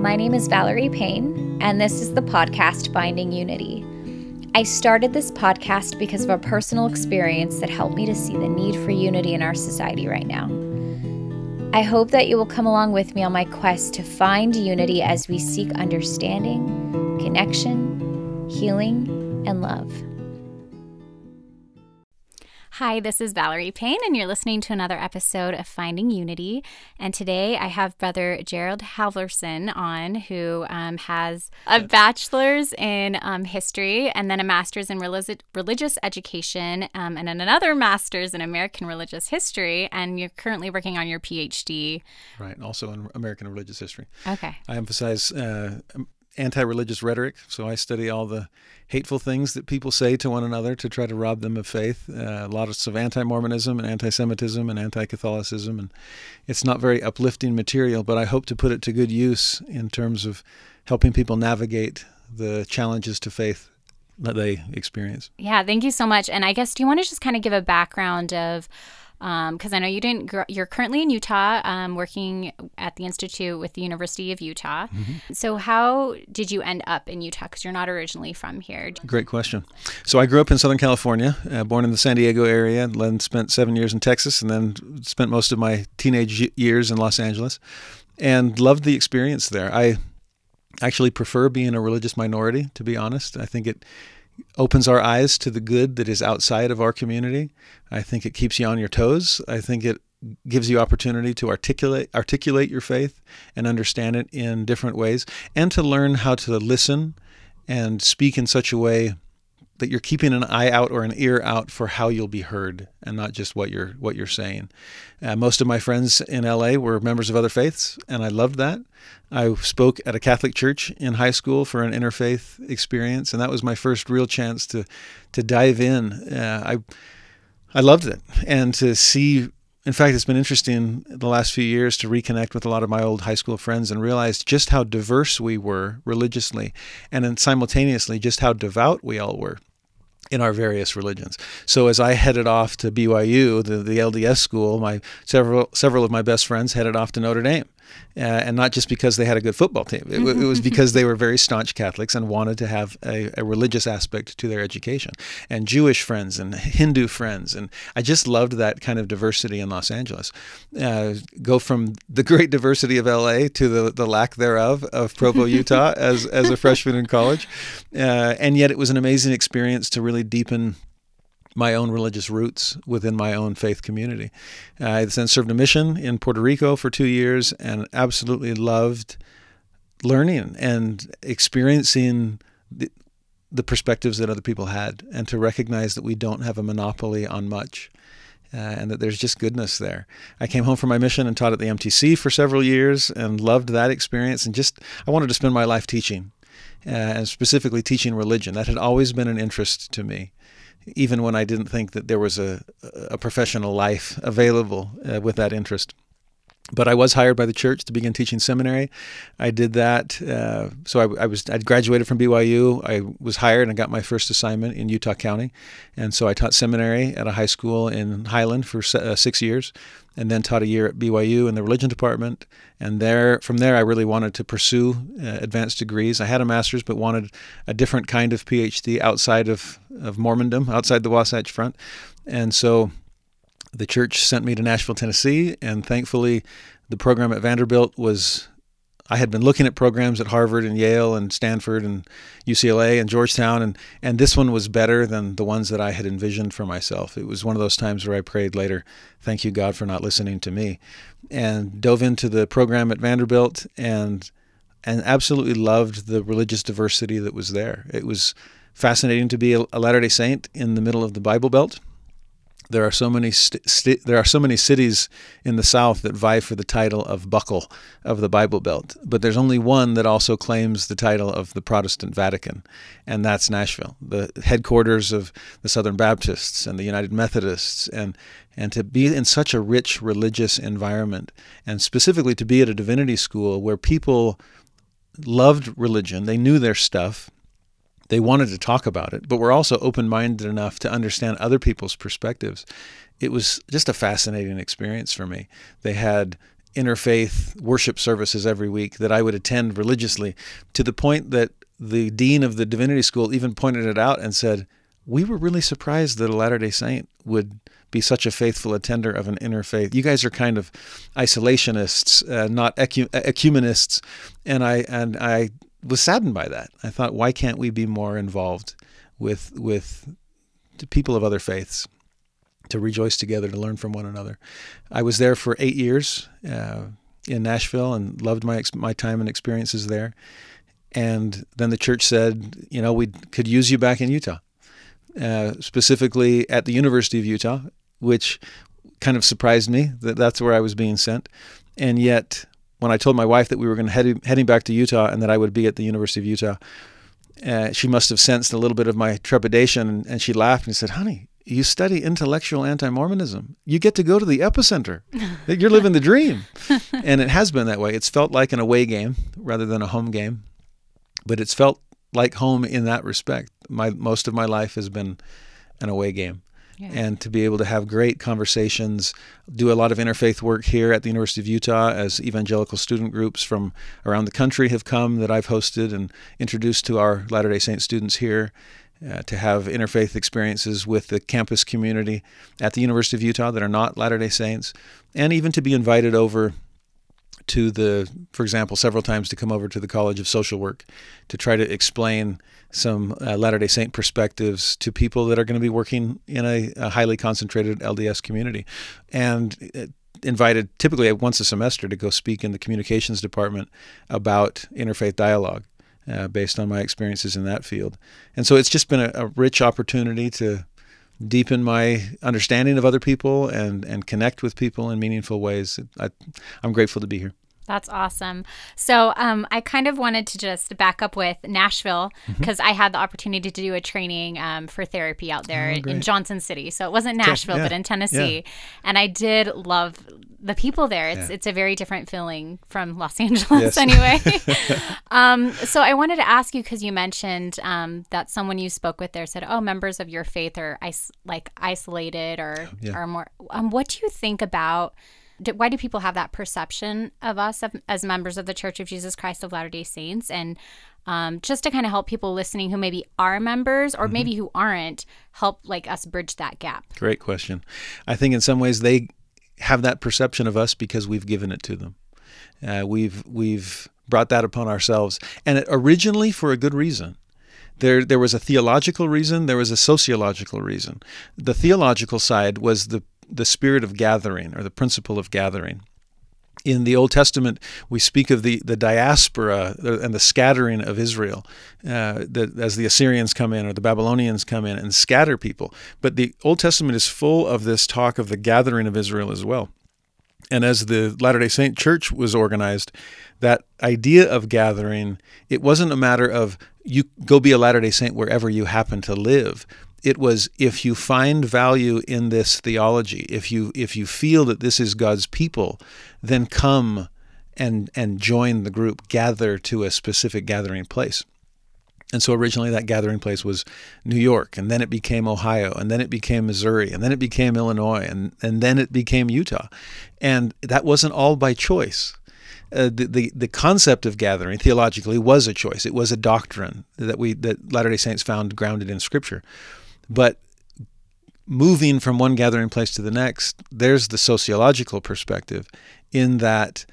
My name is Valerie Payne, and this is the podcast Finding Unity. I started this podcast because of a personal experience that helped me to see the need for unity in our society right now. I hope that you will come along with me on my quest to find unity as we seek understanding, connection, healing, and love. Hi, this is Valerie Payne, and you're listening to another episode of Finding Unity. And today I have Brother Gerald Halverson on, who um, has a bachelor's in um, history and then a master's in religi- religious education um, and then another master's in American religious history. And you're currently working on your PhD. Right, also in American religious history. Okay. I emphasize uh, anti religious rhetoric, so I study all the hateful things that people say to one another to try to rob them of faith. Uh, lots of anti Mormonism and anti Semitism and anti Catholicism. And it's not very uplifting material, but I hope to put it to good use in terms of helping people navigate the challenges to faith that they experience. Yeah, thank you so much. And I guess, do you want to just kind of give a background of because um, I know you didn't. Grow, you're currently in Utah, um, working at the institute with the University of Utah. Mm-hmm. So, how did you end up in Utah? Because you're not originally from here. Great question. So, I grew up in Southern California, uh, born in the San Diego area, and then spent seven years in Texas, and then spent most of my teenage years in Los Angeles, and loved the experience there. I actually prefer being a religious minority, to be honest. I think it opens our eyes to the good that is outside of our community. I think it keeps you on your toes. I think it gives you opportunity to articulate articulate your faith and understand it in different ways and to learn how to listen and speak in such a way that you're keeping an eye out or an ear out for how you'll be heard and not just what you're what you're saying. Uh, most of my friends in LA were members of other faiths, and I loved that. I spoke at a Catholic church in high school for an interfaith experience, and that was my first real chance to to dive in. Uh, I I loved it, and to see. In fact, it's been interesting the last few years to reconnect with a lot of my old high school friends and realize just how diverse we were religiously, and then simultaneously just how devout we all were in our various religions. So as I headed off to BYU, the, the LDS school, my several several of my best friends headed off to Notre Dame uh, and not just because they had a good football team. It, it, was because they were very staunch Catholics and wanted to have a, a, religious aspect to their education. And Jewish friends and Hindu friends, and I just loved that kind of diversity in Los Angeles. Uh, go from the great diversity of LA to the, the lack thereof of Provo, Utah, as as a freshman in college, uh, and yet it was an amazing experience to really deepen my own religious roots within my own faith community. I then served a mission in Puerto Rico for two years and absolutely loved learning and experiencing the, the perspectives that other people had and to recognize that we don't have a monopoly on much. Uh, and that there's just goodness there. I came home from my mission and taught at the MTC for several years and loved that experience. And just, I wanted to spend my life teaching, uh, and specifically teaching religion. That had always been an interest to me even when I didn't think that there was a, a professional life available uh, with that interest. But I was hired by the church to begin teaching seminary. I did that. Uh, so I, I, was I graduated from BYU. I was hired and got my first assignment in Utah County, and so I taught seminary at a high school in Highland for uh, six years and then taught a year at BYU in the religion department. And there, from there, I really wanted to pursue uh, advanced degrees. I had a master's, but wanted a different kind of PhD outside of, of Mormondom, outside the Wasatch Front. And so the church sent me to Nashville, Tennessee, and thankfully, the program at Vanderbilt was I had been looking at programs at Harvard and Yale and Stanford and UCLA and Georgetown, and, and this one was better than the ones that I had envisioned for myself. It was one of those times where I prayed later, Thank you, God, for not listening to me, and dove into the program at Vanderbilt and and absolutely loved the religious diversity that was there. It was fascinating to be a Latter day Saint in the middle of the Bible Belt there are so many st- st- there are so many cities in the South that vie for the title of buckle of the Bible Belt, but there's only one that also claims the title of the Protestant Vatican, and that's Nashville, the headquarters of the Southern Baptists and the United Methodists, and and to be in such a rich religious environment, and specifically to be at a divinity school where people loved religion, they knew their stuff, they wanted to talk about it, but were also open minded enough to understand other people's perspectives. It was just a fascinating experience for me. They had interfaith worship services every week that I would attend religiously to the point that the dean of the divinity school even pointed it out and said, We were really surprised that a Latter day Saint would be such a faithful attender of an interfaith. You guys are kind of isolationists, uh, not ecu- ecumenists, and I and I was saddened by that. I thought, why can't we be more involved with with people of other faiths to rejoice together, to learn from one another? I was there for eight years uh, in Nashville and loved my my time and experiences there. And then the church said, you know, we could use you back in Utah. Uh, specifically at the University of Utah, which kind of surprised me that that's where I was being sent. And yet, when I told my wife that we were going to head heading back to Utah and that I would be at the University of Utah, uh, she must have sensed a little bit of my trepidation, and, and she laughed and said, "Honey, you study intellectual anti-Mormonism. You get to go to the epicenter. You're living the dream." and it has been that way. It's felt like an away game rather than a home game, but it's felt like home in that respect. My most of my life has been an away game. And to be able to have great conversations, do a lot of interfaith work here at the University of Utah as evangelical student groups from around the country have come that I've hosted and introduced to our Latter day Saint students here. Uh, to have interfaith experiences with the campus community at the University of Utah that are not Latter day Saints, and even to be invited over to the, for example, several times to come over to the College of Social Work to try to explain some uh, Latter day Saint perspectives to people that are going to be working in a, a highly concentrated LDS community. And uh, invited typically once a semester to go speak in the communications department about interfaith dialogue. Uh, based on my experiences in that field. And so it's just been a, a rich opportunity to deepen my understanding of other people and and connect with people in meaningful ways. I, I'm grateful to be here. That's awesome. So um, I kind of wanted to just back up with Nashville because mm-hmm. I had the opportunity to do a training um, for therapy out there oh, in Johnson City. So it wasn't Nashville, yeah. but in Tennessee, yeah. and I did love the people there. It's yeah. it's a very different feeling from Los Angeles, yes. anyway. um, so I wanted to ask you because you mentioned um, that someone you spoke with there said, "Oh, members of your faith are is- like isolated or are more." Um, what do you think about? Why do people have that perception of us as members of the Church of Jesus Christ of Latter day Saints? And um, just to kind of help people listening who maybe are members or mm-hmm. maybe who aren't, help like us bridge that gap. Great question. I think in some ways they have that perception of us because we've given it to them. Uh, we've we've brought that upon ourselves, and originally for a good reason. There, there was a theological reason, there was a sociological reason. The theological side was the the spirit of gathering or the principle of gathering. In the Old Testament, we speak of the, the diaspora and the scattering of Israel, uh, that as the Assyrians come in or the Babylonians come in and scatter people. But the Old Testament is full of this talk of the gathering of Israel as well. And as the Latter day Saint Church was organized, that idea of gathering, it wasn't a matter of you go be a Latter day Saint wherever you happen to live, it was if you find value in this theology, if you if you feel that this is God's people, then come and and join the group, gather to a specific gathering place. And so originally that gathering place was New York, and then it became Ohio, and then it became Missouri, and then it became Illinois, and, and then it became Utah. And that wasn't all by choice. Uh, the, the the concept of gathering theologically was a choice. It was a doctrine that we that Latter Day Saints found grounded in Scripture. But moving from one gathering place to the next, there's the sociological perspective in that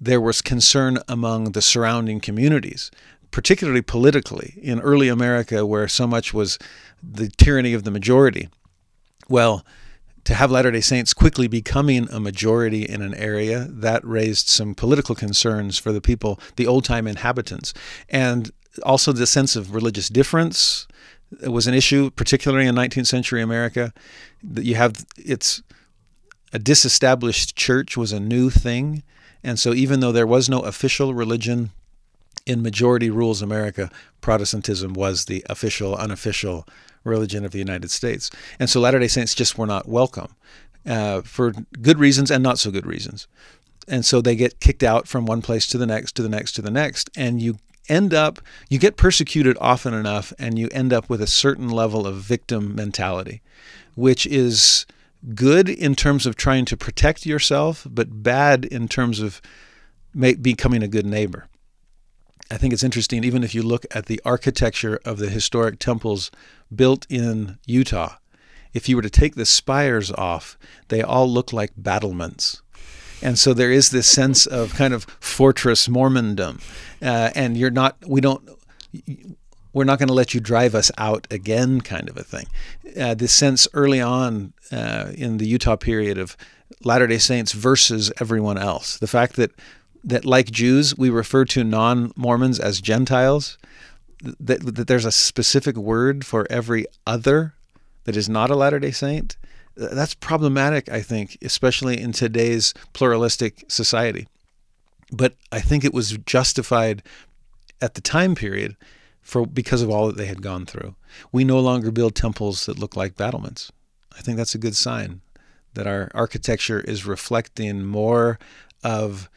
there was concern among the surrounding communities, particularly politically in early America, where so much was the tyranny of the majority. Well, to have Latter day Saints quickly becoming a majority in an area, that raised some political concerns for the people, the old time inhabitants. And also the sense of religious difference, was an issue, particularly in 19th century America. That you have it's a disestablished church was a new thing, and so even though there was no official religion in majority rules America, Protestantism was the official, unofficial religion of the United States, and so Latter Day Saints just were not welcome uh, for good reasons and not so good reasons. And so they get kicked out from one place to the next, to the next, to the next, and you end up, you get persecuted often enough, and you end up with a certain level of victim mentality, which is good in terms of trying to protect yourself, but bad in terms of becoming a good neighbor. I think it's interesting, even if you look at the architecture of the historic temples built in Utah, if you were to take the spires off, they all look like battlements. And so there is this sense of kind of fortress Mormondom. Uh, and you're not, we don't, we're not going to let you drive us out again, kind of a thing. Uh, this sense early on uh, in the Utah period of Latter day Saints versus everyone else. The fact that, that like Jews, we refer to non Mormons as Gentiles, that, that there's a specific word for every other that is not a Latter day Saint. That's problematic, I think, especially in today's pluralistic society. But I think it was justified at the time period for because of all that they had gone through. We no longer build temples that look like battlements. I think that's a good sign that our architecture is reflecting more of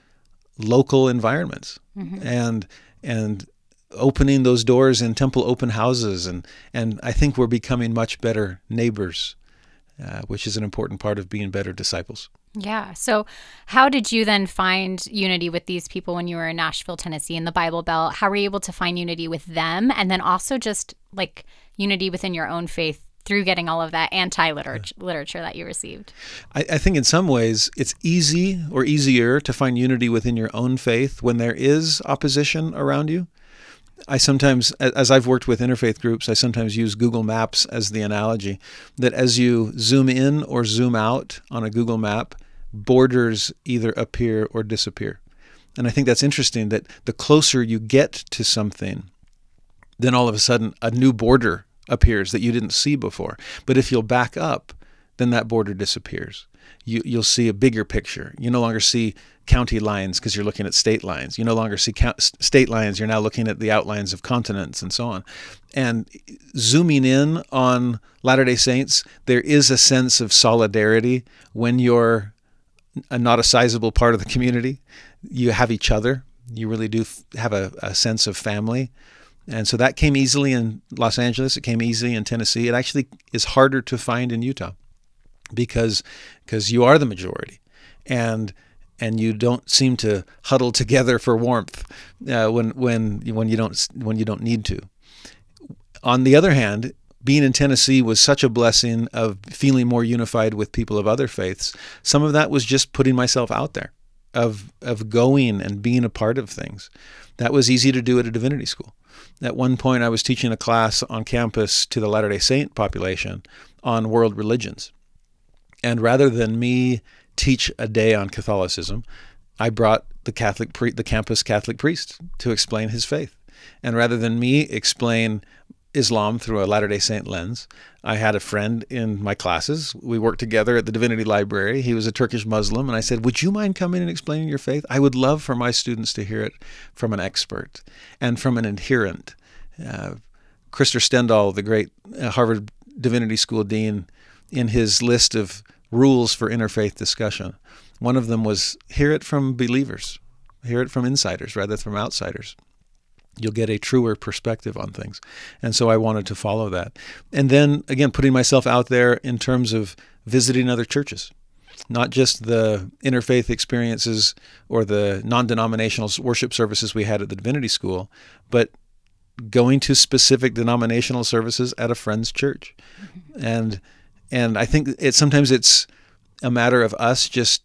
local environments mm-hmm. and and opening those doors in temple open houses and and I think we're becoming much better neighbors, uh, which is an important part of being better disciples. Yeah. So, how did you then find unity with these people when you were in Nashville, Tennessee, in the Bible Belt? How were you able to find unity with them? And then also just like unity within your own faith through getting all of that anti literature that you received? I, I, think in some ways it's easy or easier to find unity within your own faith when there is opposition around you. I sometimes, as I've worked with interfaith groups, I sometimes use Google Maps as the analogy that as you zoom in or zoom out on a Google map, borders either appear or disappear. And I think that's interesting that the closer you get to something, then all of a sudden a new border appears that you didn't see before. But if you'll back up, then that border disappears. You, you'll see a bigger picture. You no longer see county lines because you're looking at state lines. You no longer see count, state lines, you're now looking at the outlines of continents and so on. And zooming in on Latter day Saints, there is a sense of solidarity when you're a, not a sizable part of the community. You have each other. You really do have a, a sense of family. And so that came easily in Los Angeles. It came easily in Tennessee. It actually is harder to find in Utah because because you are the majority. And and you don't seem to huddle together for warmth uh, when when when you don't when you don't need to. On the other hand, being in Tennessee was such a blessing of feeling more unified with people of other faiths. Some of that was just putting myself out there, of of going and being a part of things. That was easy to do at a divinity school. At one point, I was teaching a class on campus to the Latter Day Saint population on world religions, and rather than me teach a day on Catholicism, I brought the Catholic the campus Catholic priest to explain his faith. And rather than me explain Islam through a Latter day Saint lens. I had a friend in my classes. We worked together at the Divinity Library. He was a Turkish Muslim, and I said, Would you mind coming and explaining your faith? I would love for my students to hear it from an expert and from an adherent. Uh, Stendahl, the great uh, Harvard Divinity School dean, in his list of rules for interfaith discussion. One of them was hear it from believers, hear it from insiders rather than from outsiders. You'll get a truer perspective on things. And so I wanted to follow that. And then again, putting myself out there in terms of visiting other churches, not just the interfaith experiences or the non denominational worship services we had at the Divinity School, but going to specific denominational services at a friend's church. And and I think it sometimes it's a matter of us just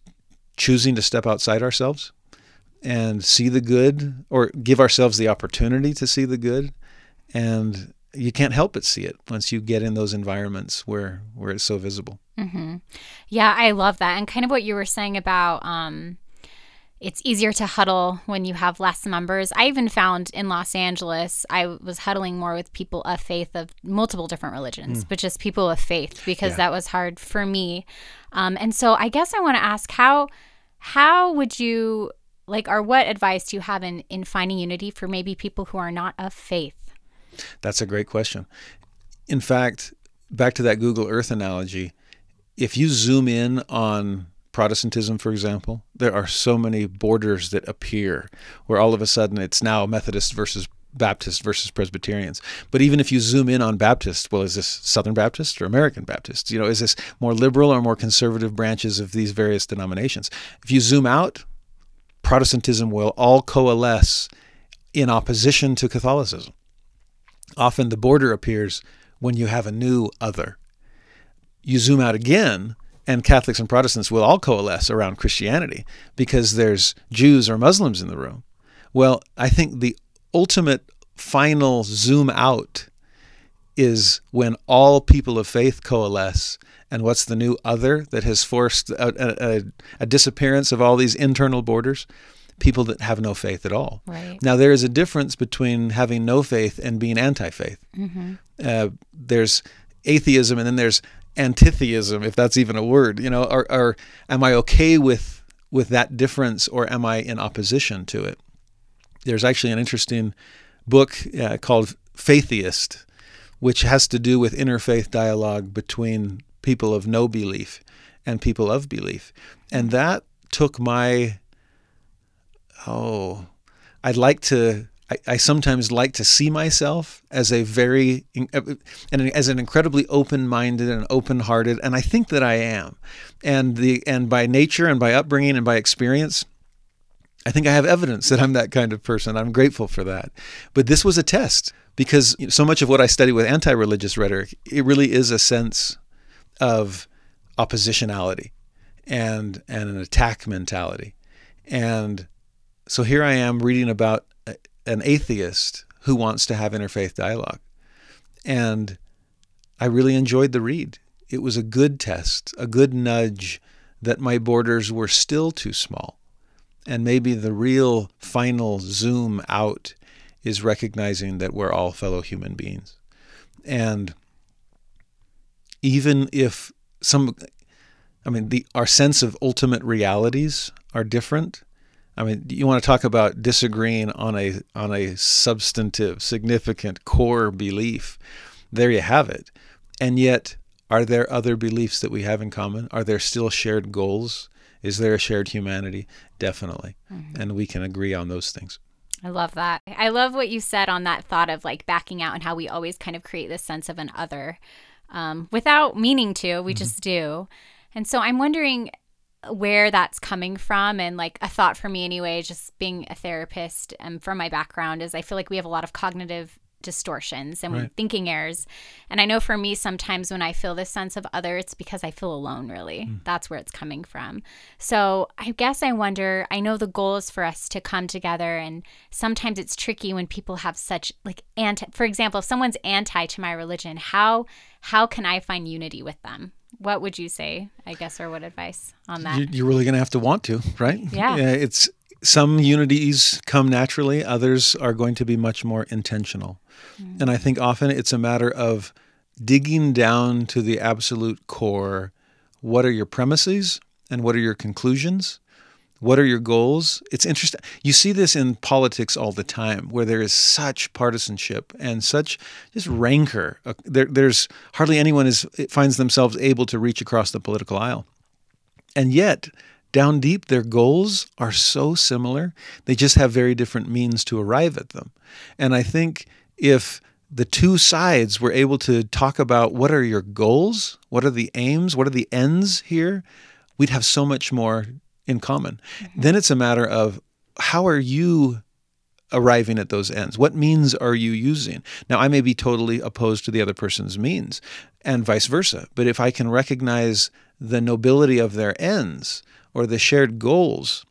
choosing to step outside ourselves and see the good or give ourselves the opportunity to see the good. And you can't help but see it once you get in those environments where where it's so visible. Mm-hmm. yeah i love that. And kind of what you were saying about um, it's easier to huddle when you have less members. I even found in Los Angeles, I was huddling more with people of faith of multiple different religions, mm. but just people of faith because yeah. that was hard for me. Um, and so I guess I want to ask how how would you like or what advice do you have in in finding unity for maybe people who are not of faith? That's a great question. In fact, back to that Google Earth analogy, if you zoom in on Protestantism, for example, there are so many borders that appear where all of a sudden it's now Methodist versus Baptists versus Presbyterians. But even if you zoom in on Baptists, well, is this Southern Baptist or American Baptist? You know, is this more liberal or more conservative branches of these various denominations? If you zoom out, Protestantism will all coalesce in opposition to Catholicism. Often the border appears when you have a new other. You zoom out again, and Catholics and Protestants will all coalesce around Christianity because there's Jews or Muslims in the room. Well, I think the ultimate final zoom out is when all people of faith coalesce. And what's the new other that has forced a, a, a disappearance of all these internal borders? People that have no faith at all. Right. Now, there is a difference between having no faith and being anti faith. Mm-hmm. Uh, there's atheism and then there's antitheism, if that's even a word. You know, or, or am I okay with with that difference, or am I in opposition to it? There's actually an interesting book uh, called Faitheist, which has to do with interfaith dialogue between people of no belief and people of belief, and that took my oh, I'd like to I, I sometimes like to see myself as a very uh, and as an incredibly open-minded and open-hearted, and I think that I am. And the and by nature and by upbringing and by experience, I think I have evidence that I'm that kind of person. I'm grateful for that. But this was a test because so much of what I study with anti-religious rhetoric, it really is a sense of oppositionality and and an attack mentality. And so here I am reading about an atheist who wants to have interfaith dialogue. And I really enjoyed the read. It was a good test, a good nudge that my borders were still too small. And maybe the real final zoom out is recognizing that we're all fellow human beings. And even if some, I mean, the, our sense of ultimate realities are different, I mean, you want to talk about disagreeing on a on a substantive, significant core belief. There you have it. And yet, are there other beliefs that we have in common? Are there still shared goals? Is there a shared humanity? Definitely. Mm-hmm. And we can agree on those things. I love that. I love what you said on that thought of like backing out and how we always kind of create this sense of an other um, without meaning to. We mm-hmm. just do. And so I'm wondering where that's coming from and like a thought for me anyway just being a therapist and from my background is i feel like we have a lot of cognitive distortions and right. thinking errors and i know for me sometimes when i feel this sense of other it's because i feel alone really mm. that's where it's coming from so i guess i wonder i know the goal is for us to come together and sometimes it's tricky when people have such like anti for example if someone's anti to my religion how how can i find unity with them what would you say, I guess, or what advice on that? You're really going to have to want to, right? Yeah. It's some unities come naturally, others are going to be much more intentional. Mm. And I think often it's a matter of digging down to the absolute core. What are your premises and what are your conclusions? What are your goals? It's interesting. You see this in politics all the time, where there is such partisanship and such just rancor. Uh, there, there's hardly anyone is finds themselves able to reach across the political aisle, and yet down deep, their goals are so similar. They just have very different means to arrive at them. And I think if the two sides were able to talk about what are your goals, what are the aims, what are the ends here, we'd have so much more in common. Mm-hmm. Then it's a matter of how are you arriving at those ends? What means are you using? Now, I may be totally opposed to the other person's means and vice versa, but if I can recognize the nobility of their ends or the shared goals,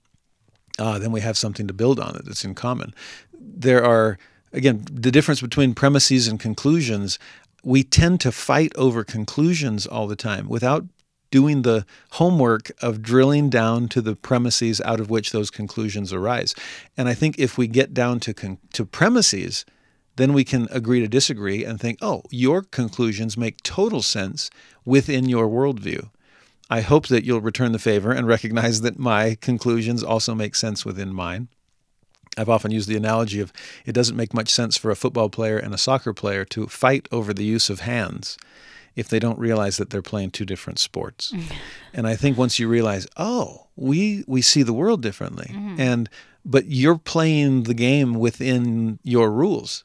uh, then we have something to build on that's in common. There are, again, the difference between premises and conclusions. We tend to fight over conclusions all the time without doing the homework of drilling down to the premises out of which those conclusions arise. And I think if we get down to con- to premises, then we can agree to disagree and think, oh, your conclusions make total sense within your worldview. I hope that you'll return the favor and recognize that my conclusions also make sense within mine. I've often used the analogy of it doesn't make much sense for a football player and a soccer player to fight over the use of hands if they don't realize that they're playing two different sports. and I think once you realize, oh, we we see the world differently, mm-hmm. and but you're playing the game within your rules,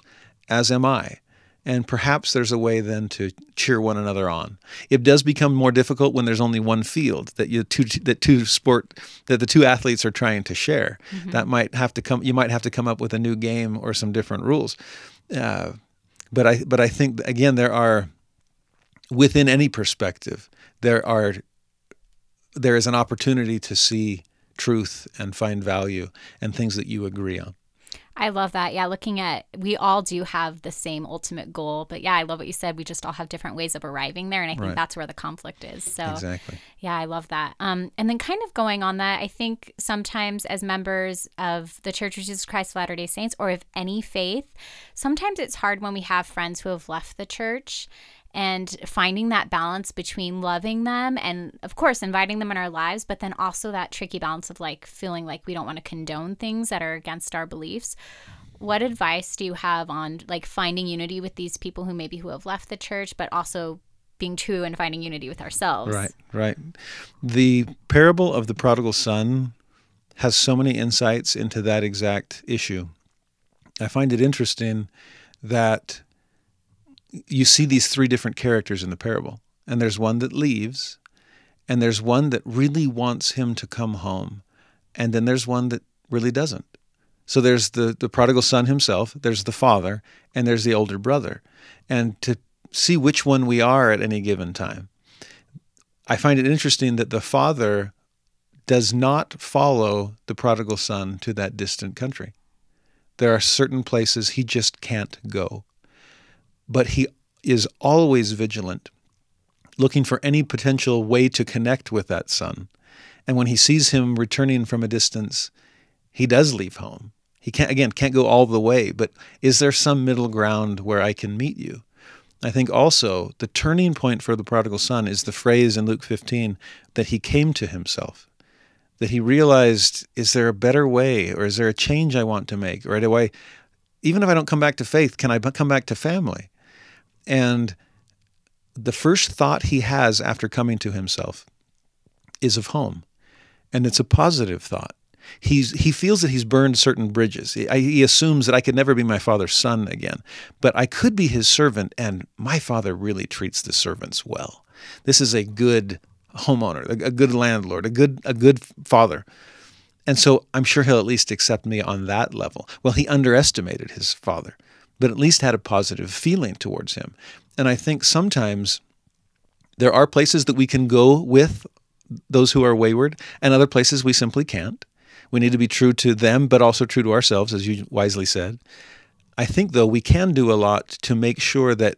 as am I. And perhaps there's a way then to cheer one another on. It does become more difficult when there's only one field that you two that two sport that the two athletes are trying to share. Mm-hmm. That might have to come. You might have to come up with a new game or some different rules. Uh, but I but I think again there are within any perspective there are there is an opportunity to see truth and find value and things that you agree on. I love that. Yeah, looking at we all do have the same ultimate goal, but yeah, I love what you said. We just all have different ways of arriving there, and I think right. that's where the conflict is. So exactly. Yeah, I love that. Um, and then kind of going on that, I think sometimes as members of the Church of Jesus Christ of Latter Day Saints or of any faith, sometimes it's hard when we have friends who have left the church and finding that balance between loving them and of course inviting them in our lives but then also that tricky balance of like feeling like we don't want to condone things that are against our beliefs. What advice do you have on like finding unity with these people who maybe who have left the church but also being true and finding unity with ourselves? Right right. The parable of the prodigal son has so many insights into that exact issue. I find it interesting that you see these three different characters in the parable. And there's one that leaves, and there's one that really wants him to come home, and then there's one that really doesn't. So there's the, the prodigal son himself, there's the father, and there's the older brother. And to see which one we are at any given time, I find it interesting that the father does not follow the prodigal son to that distant country. There are certain places he just can't go but he is always vigilant, looking for any potential way to connect with that son. And when he sees him returning from a distance, he does leave home. He can't again can't go all the way, but is there some middle ground where I can meet you? I think also the turning point for the prodigal son is the phrase in Luke 15 that he came to himself. That he realized, is there a better way or is there a change I want to make? Or do I even if I don't come back to faith, can I come back to family? And the first thought he has after coming to himself is of home. And it's a positive thought. He's, he feels that he's burned certain bridges. He, he assumes that I could never be my father's son again, but I could be his servant, and my father really treats the servants well. This is a good homeowner, a, a good landlord, a good, a good father. And so I'm sure he'll at least accept me on that level. Well, he underestimated his father but at least had a positive feeling towards him. And I think sometimes there are places that we can go with those who are wayward, and other places we simply can't. We need to be true to them, but also true to ourselves, as you wisely said. I think, though, we can do a lot to make sure that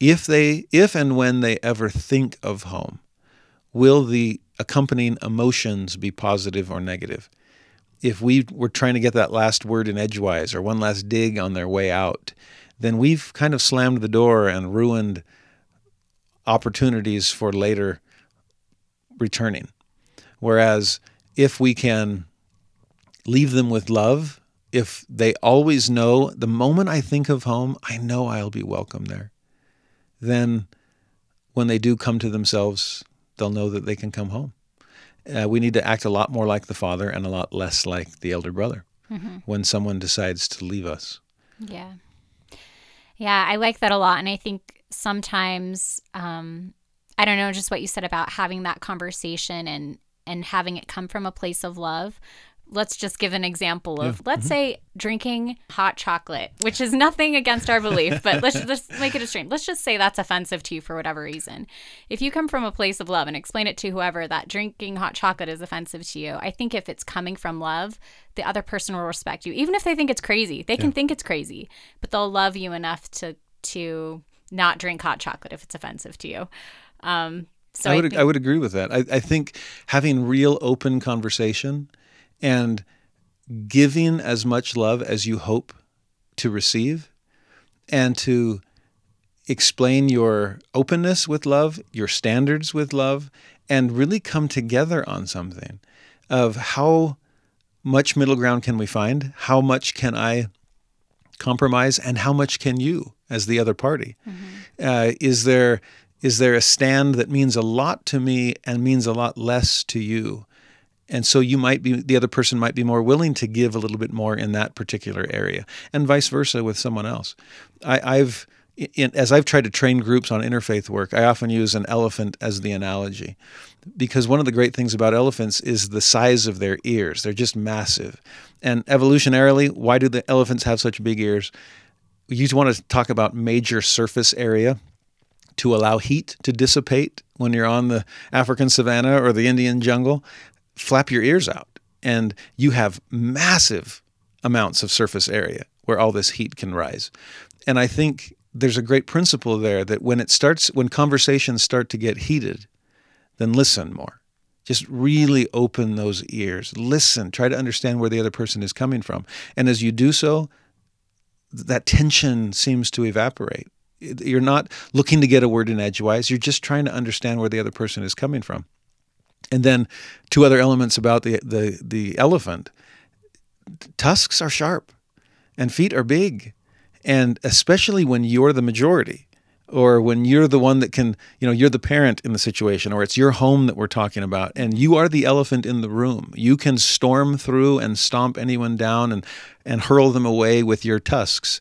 if they, if and when they ever think of home, will the accompanying emotions be positive or negative? If we were trying to get that last word in edgewise or one last dig on their way out, then we've kind of slammed the door and ruined opportunities for later returning. Whereas if we can leave them with love, if they always know the moment I think of home, I know I'll be welcome there, then when they do come to themselves, they'll know that they can come home uh, we need to act a lot more like the father and a lot less like the elder brother mm-hmm. when someone decides to leave us. Yeah. Yeah, I like that a lot. And I think sometimes, um, I don't know, just what you said about having that conversation and, and having it come from a place of love let's just give an example of yeah. let's mm-hmm. say drinking hot chocolate, which is nothing against our belief, but let's just make it extreme. Let's just say that's offensive to you for whatever reason. If you come from a place of love and explain it to whoever that drinking hot chocolate is offensive to you, I think if it's coming from love, the other person will respect you. Even if they think it's crazy. They can think it's crazy, but they'll love you enough to to not drink hot chocolate if it's offensive to you. Um, so I would I, think, I would agree with that. I, I think having real open conversation and giving as much love as you hope to receive and to explain your openness with love, your standards with love, and really come together on something of how much middle ground can we find? How much can I compromise? And how much can you as the other party? Mm-hmm. Uh, is there is there a stand that means a lot to me and means a lot less to you? And so you might be the other person might be more willing to give a little bit more in that particular area, and vice versa with someone else. I, I've in, as I've tried to train groups on interfaith work, I often use an elephant as the analogy because one of the great things about elephants is the size of their ears. They're just massive. And evolutionarily, why do the elephants have such big ears? You want to talk about major surface area to allow heat to dissipate when you're on the African savanna or the Indian jungle. Flap your ears out, and you have massive amounts of surface area where all this heat can rise. And I think there's a great principle there that when it starts when conversations start to get heated then listen more. Just really open those ears. Listen. Try to understand where the other person is coming from. And as you do so that tension seems to evaporate. You're not looking to get a word in edgewise. You're just trying to understand where the other person is coming from and then two other elements about the the, the elephant tusks are sharp and feet are big and especially when you're the majority or when you're the one that can, you know, you're the parent in the situation, or it's your home that we're talking about, and you are the elephant in the room. You can storm through and stomp anyone down and, and hurl them away with your tusks.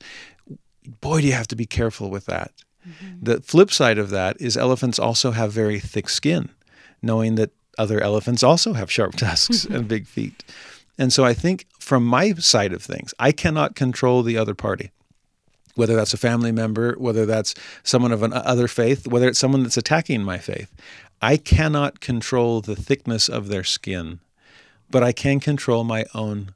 Boy, do you have to be careful with that. Mm-hmm. The flip side of that is elephants also have very thick skin, knowing that other elephants also have sharp tusks and big feet. And so I think from my side of things, I cannot control the other party whether that's a family member, whether that's someone of an uh, other faith, whether it's someone that's attacking my faith. I cannot control the thickness of their skin, but I can control my own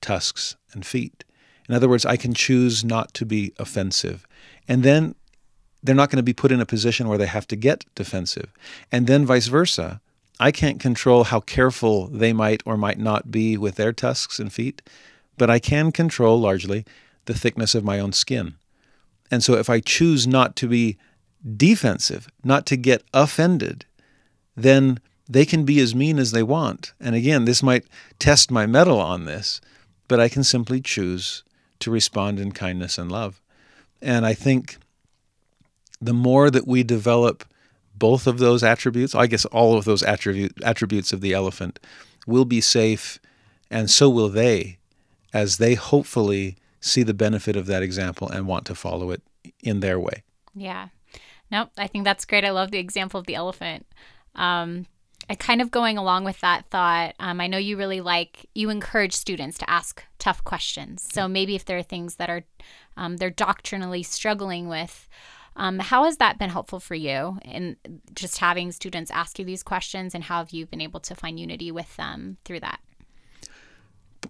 tusks and feet. In other words, I can choose not to be offensive. And then they're not going to be put in a position where they have to get defensive. And then vice versa. I can't control how careful they might or might not be with their tusks and feet, but I can control largely the thickness of my own skin. And so if I choose not to be defensive, not to get offended, then they can be as mean as they want. And again, this might test my mettle on this, but I can simply choose to respond in kindness and love. And I think the more that we develop both of those attributes, I guess all of those attribute, attributes of the elephant, will be safe, and so will they, as they hopefully see the benefit of that example and want to follow it in their way. Yeah. Nope. I think that's great. I love the example of the elephant. Um, and kind of going along with that thought, um, I know you really like, you encourage students to ask tough questions. So maybe if there are things that are um, they're doctrinally struggling with, um, how has that been helpful for you in just having students ask you these questions and how have you been able to find unity with them through that?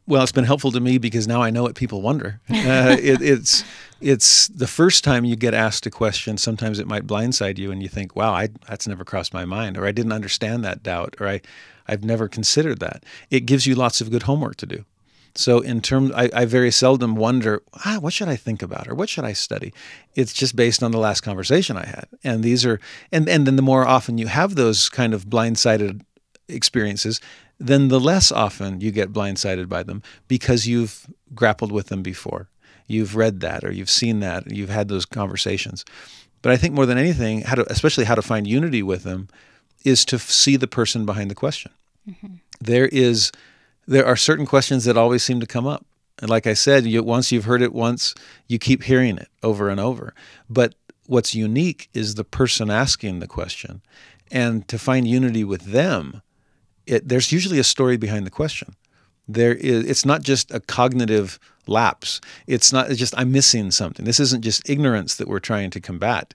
well, it's been helpful to me because now I know what people wonder. Uh, it, it's it's the first time you get asked a question. Sometimes it might blindside you, and you think, "Wow, I, that's never crossed my mind," or "I didn't understand that doubt," or "I I've never considered that." It gives you lots of good homework to do. So, in terms, I, I very seldom wonder, ah, what should I think about or what should I study? It's just based on the last conversation I had, and these are, and and then the more often you have those kind of blindsided experiences, then the less often you get blindsided by them because you've grappled with them before. You've read that or you've seen that, you've had those conversations. But I think more than anything, how to, especially how to find unity with them, is to see the person behind the question. Mm-hmm. There is, there are certain questions that always seem to come up, and like I said, you, once you've heard it once, you keep hearing it over and over. But what's unique is the person asking the question, and to find unity with them it, there's usually a story behind the question. There is, it's not just a cognitive lapse. It's not it's just I'm missing something. This isn't just ignorance that we're trying to combat.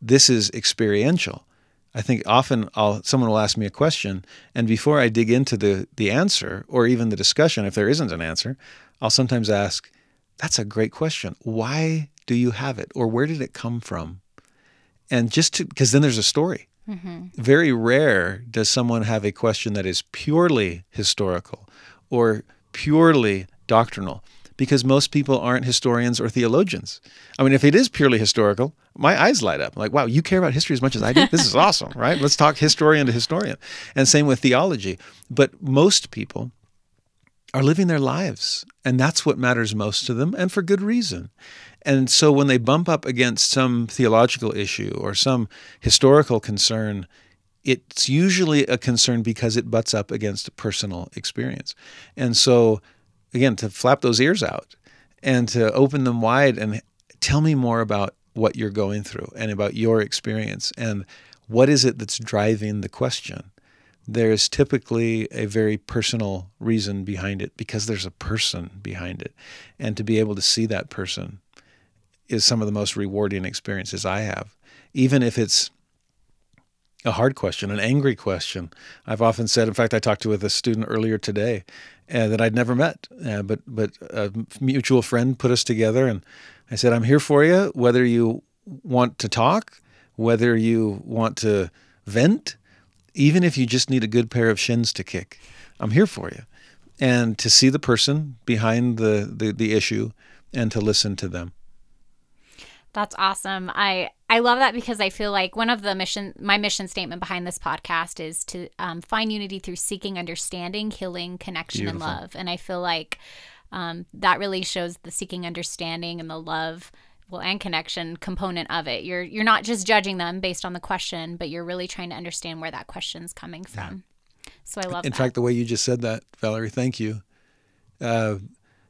This is experiential. I think often I'll, someone will ask me a question, and before I dig into the the answer or even the discussion, if there isn't an answer, I'll sometimes ask, "That's a great question. Why do you have it, or where did it come from?" And just to because then there's a story. Mm-hmm. Very rare does someone have a question that is purely historical or purely doctrinal because most people aren't historians or theologians. I mean, if it is purely historical, my eyes light up. like, wow, you care about history as much as I do? This is awesome, right? Let's talk historian to historian. And same with theology. But most people are living their lives, and that's what matters most to them, and for good reason. And so when they bump up against some theological issue or some historical concern, it's usually a concern because it butts up against personal experience. And so, again, to flap those ears out and to open them wide and tell me more about what you're going through and about your experience and what is it that's driving the question. There's typically a very personal reason behind it because there's a person behind it. And to be able to see that person is some of the most rewarding experiences I have. Even if it's a hard question, an angry question. I've often said, in fact, I talked to with a student earlier today uh, that I'd never met, uh, but but a mutual friend put us together, and I said, "I'm here for you, whether you want to talk, whether you want to vent, even if you just need a good pair of shins to kick. I'm here for you." And to see the person behind the, the, the issue and to listen to them. That's awesome. I I love that because I feel like one of the mission my mission statement behind this podcast is to um, find unity through seeking understanding, healing, connection, Beautiful. and love. And I feel like um, that really shows the seeking understanding and the love well and connection component of it. You're you're not just judging them based on the question, but you're really trying to understand where that question's coming from. Yeah. So I love. That. In that. fact, the way you just said that, Valerie, thank you. Uh,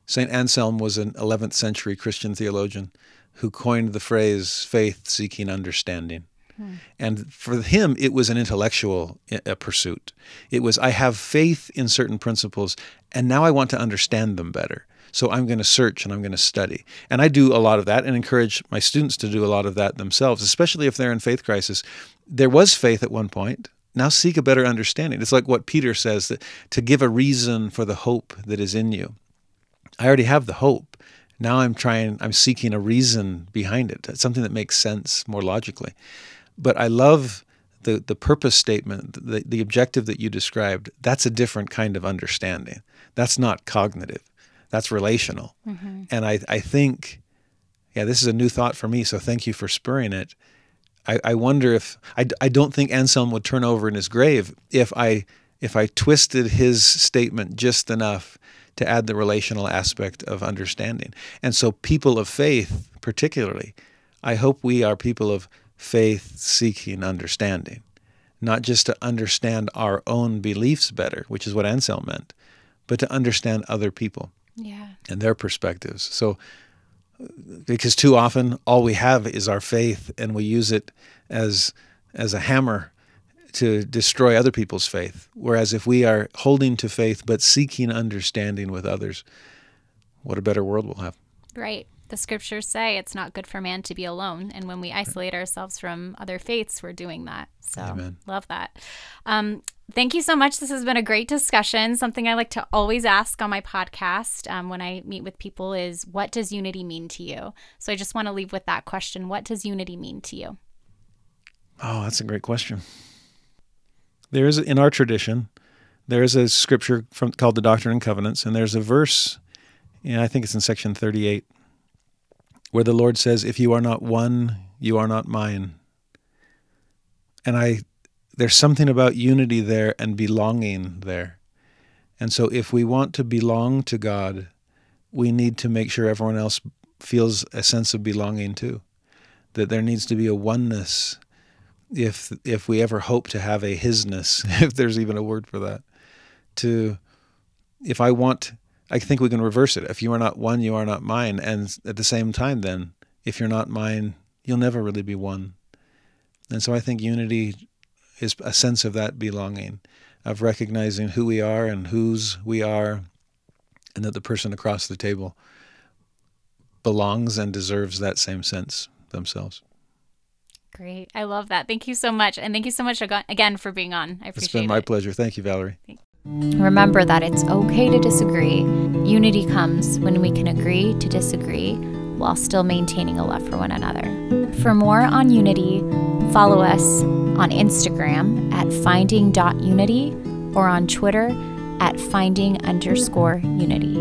Saint Anselm was an 11th century Christian theologian who coined the phrase faith seeking understanding. Hmm. And for him, it was an intellectual uh, pursuit. It was, I have faith in certain principles, and now I want to understand them better. So I'm going to search and I'm going to study. And I do a lot of that and encourage my students to do a lot of that themselves, especially if they're in faith crisis. There was faith at one point. Now seek a better understanding. It's like what Peter says that to give a reason for the hope that is in you. I already have the hope. Now I'm trying, I'm seeking a reason behind it, something that makes sense more logically. But I love the, the purpose statement, the, the objective that you described. That's a different kind of understanding. That's not cognitive, that's relational. Mm-hmm. And I, I think, yeah, this is a new thought for me. So thank you for spurring it. I, I wonder if, I, I don't think Anselm would turn over in his grave if I, if I twisted his statement just enough to add the relational aspect of understanding. And so, people of faith, particularly, I hope we are people of faith seeking understanding, not just to understand our own beliefs better, which is what Anselm meant, but to understand other people yeah. and their perspectives. So, because too often all we have is our faith and we use it as as a hammer to destroy other people's faith. Whereas if we are holding to faith but seeking understanding with others, what a better world we'll have. Right. The scriptures say it's not good for man to be alone. And when we isolate ourselves from other faiths, we're doing that. So, Amen. love that. Um, thank you so much. This has been a great discussion. Something I like to always ask on my podcast um, when I meet with people is what does unity mean to you? So, I just want to leave with that question What does unity mean to you? Oh, that's a great question. There is in our tradition, there is a scripture from called the Doctrine and Covenants, and there's a verse, and I think it's in section 38, where the Lord says, "If you are not one, you are not mine." And I, there's something about unity there and belonging there, and so if we want to belong to God, we need to make sure everyone else feels a sense of belonging too. That there needs to be a oneness if if we ever hope to have a hisness, if there's even a word for that, to if I want, I think we can reverse it. If you are not one, you are not mine, and at the same time, then if you're not mine, you'll never really be one. And so I think unity is a sense of that belonging, of recognizing who we are and whose we are, and that the person across the table belongs and deserves that same sense themselves. Great. I love that. Thank you so much. And thank you so much again for being on. I appreciate it. It's been my it. pleasure. Thank you, Valerie. Remember that it's okay to disagree. Unity comes when we can agree to disagree while still maintaining a love for one another. For more on unity, follow us on Instagram at finding.unity or on Twitter at finding underscore unity.